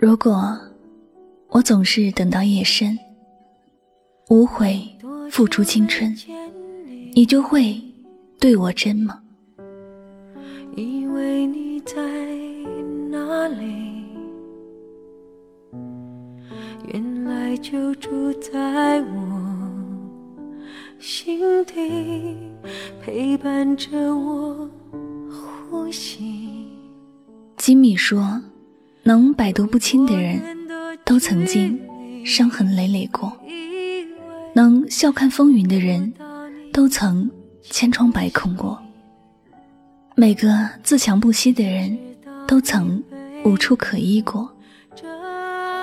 如果我总是等到夜深，无悔付出青春，你就会对我真吗？以为你在哪里，原来就住在我心底，陪伴着我呼吸。吉米说。能百毒不侵的人，都曾经伤痕累累过；能笑看风云的人，都曾千疮百孔过。每个自强不息的人，都曾无处可依过；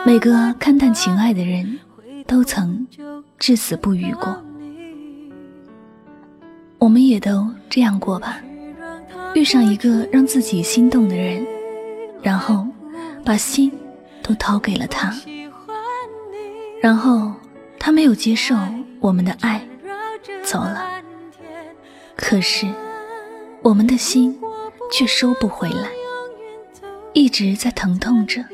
每个看淡情爱的人，都曾至死不渝过。我们也都这样过吧？遇上一个让自己心动的人，然后。把心都掏给了他，然后他没有接受我们的爱，走了。可是我们的心却收不回来，一直在疼痛着，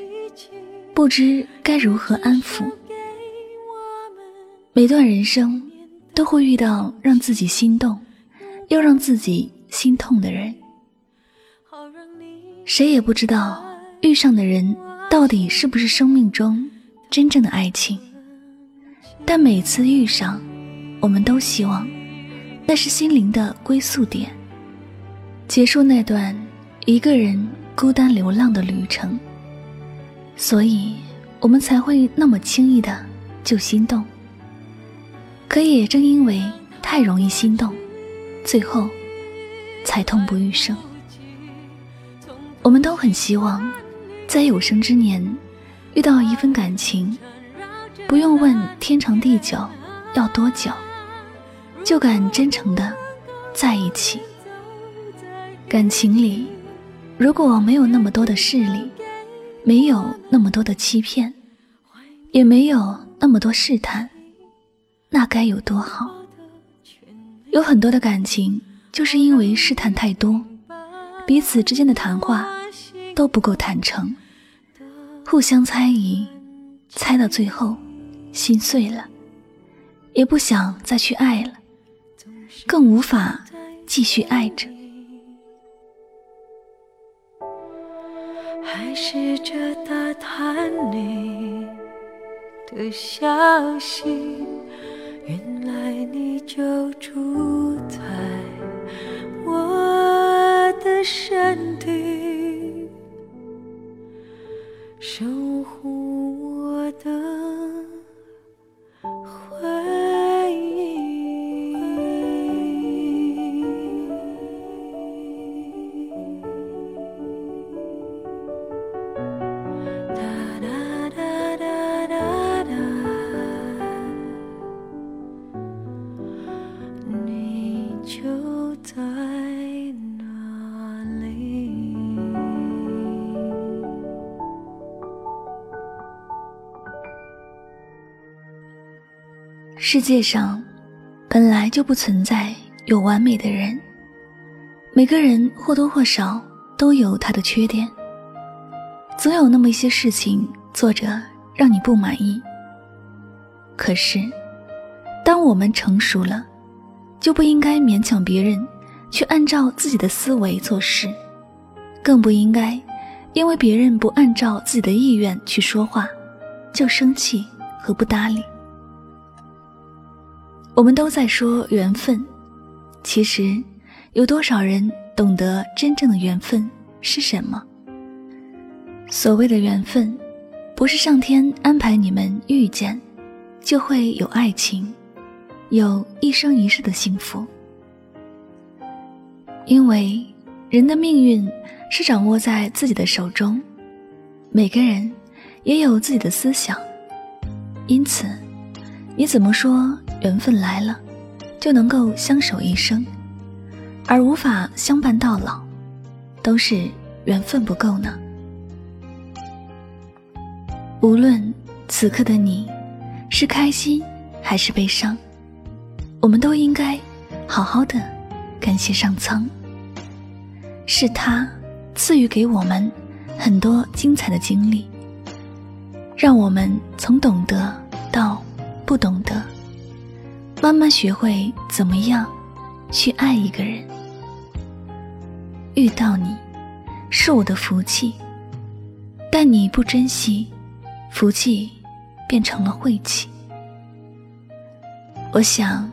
不知该如何安抚。每段人生都会遇到让自己心动，又让自己心痛的人，谁也不知道。遇上的人到底是不是生命中真正的爱情？但每次遇上，我们都希望那是心灵的归宿点，结束那段一个人孤单流浪的旅程。所以，我们才会那么轻易的就心动。可也正因为太容易心动，最后才痛不欲生。我们都很希望。在有生之年，遇到一份感情，不用问天长地久要多久，就敢真诚的在一起。感情里，如果没有那么多的势力，没有那么多的欺骗，也没有那么多试探，那该有多好？有很多的感情，就是因为试探太多，彼此之间的谈话都不够坦诚。互相猜疑，猜到最后，心碎了，也不想再去爱了，更无法继续爱着。还试着打探你的消息，原来你就住在我的身体。守世界上本来就不存在有完美的人，每个人或多或少都有他的缺点，总有那么一些事情做着让你不满意。可是，当我们成熟了，就不应该勉强别人去按照自己的思维做事，更不应该因为别人不按照自己的意愿去说话，就生气和不搭理。我们都在说缘分，其实有多少人懂得真正的缘分是什么？所谓的缘分，不是上天安排你们遇见，就会有爱情，有一生一世的幸福。因为人的命运是掌握在自己的手中，每个人也有自己的思想，因此，你怎么说缘分来了，就能够相守一生？而无法相伴到老，都是缘分不够呢。无论此刻的你是开心还是悲伤，我们都应该好好的感谢上苍。是他赐予给我们很多精彩的经历，让我们从懂得到不懂得，慢慢学会怎么样去爱一个人。遇到你，是我的福气，但你不珍惜，福气变成了晦气。我想，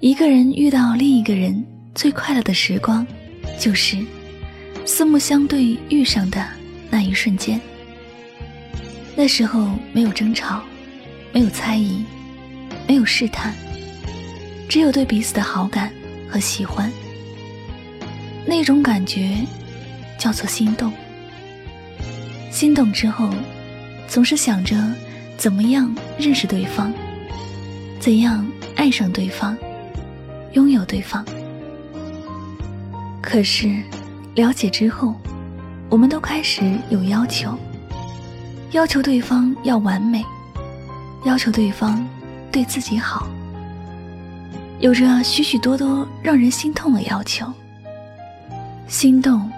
一个人遇到另一个人最快乐的时光，就是四目相对遇上的那一瞬间。那时候没有争吵，没有猜疑，没有试探，只有对彼此的好感和喜欢。那种感觉叫做心动。心动之后，总是想着怎么样认识对方，怎样爱上对方，拥有对方。可是了解之后，我们都开始有要求，要求对方要完美，要求对方对自己好，有着许许多多让人心痛的要求。心动，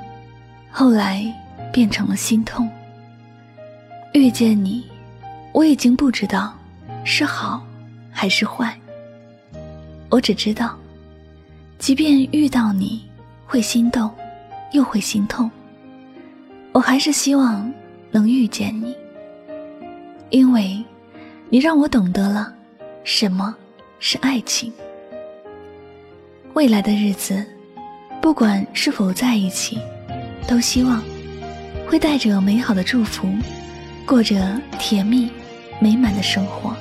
后来变成了心痛。遇见你，我已经不知道是好还是坏。我只知道，即便遇到你会心动，又会心痛，我还是希望能遇见你，因为你让我懂得了什么是爱情。未来的日子。不管是否在一起，都希望会带着美好的祝福，过着甜蜜美满的生活。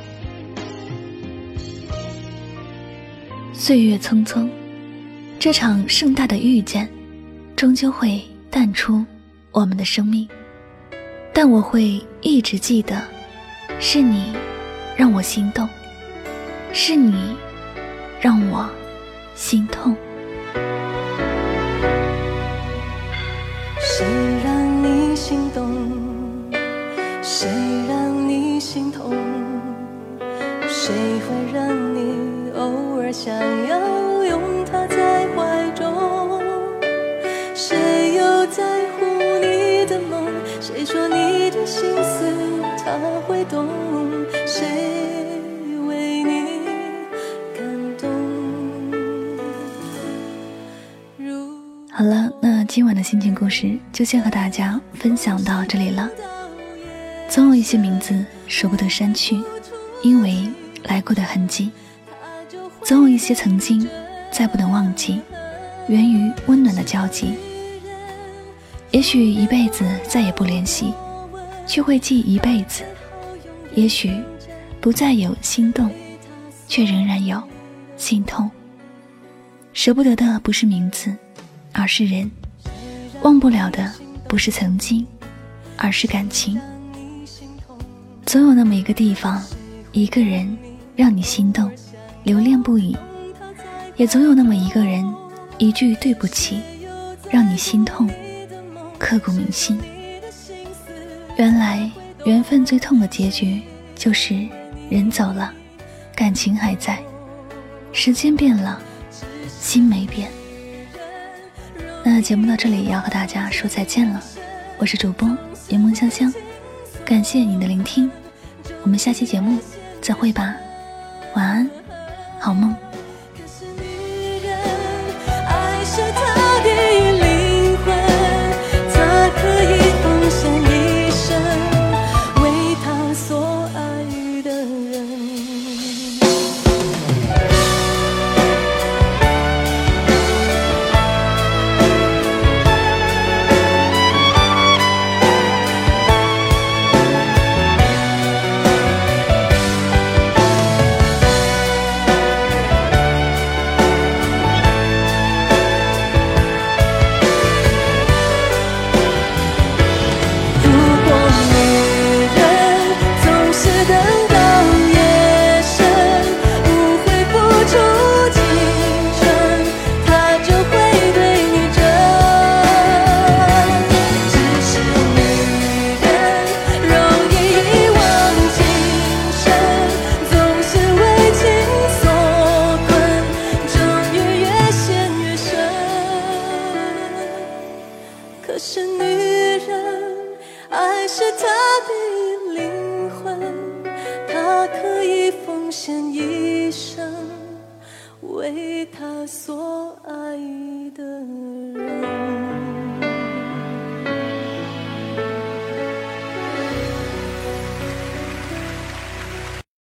岁月匆匆，这场盛大的遇见，终究会淡出我们的生命。但我会一直记得，是你让我心动，是你让我心痛。谁让你心动？谁让你心痛？谁会让你偶尔想要拥他在怀中？谁又在乎你的梦？谁说你的心思他会懂？今晚的心情故事就先和大家分享到这里了。总有一些名字舍不得删去，因为来过的痕迹；总有一些曾经再不能忘记，源于温暖的交集。也许一辈子再也不联系，却会记一辈子；也许不再有心动，却仍然有心痛。舍不得的不是名字。而是人忘不了的，不是曾经，而是感情。总有那么一个地方，一个人让你心动，留恋不已；也总有那么一个人，一句对不起，让你心痛，刻骨铭心。原来缘分最痛的结局，就是人走了，感情还在；时间变了，心没变。那节目到这里也要和大家说再见了，我是主播柠檬香香，感谢你的聆听，我们下期节目再会吧，晚安，好梦。女人爱是她的灵魂她可以奉献一生为她所爱的人。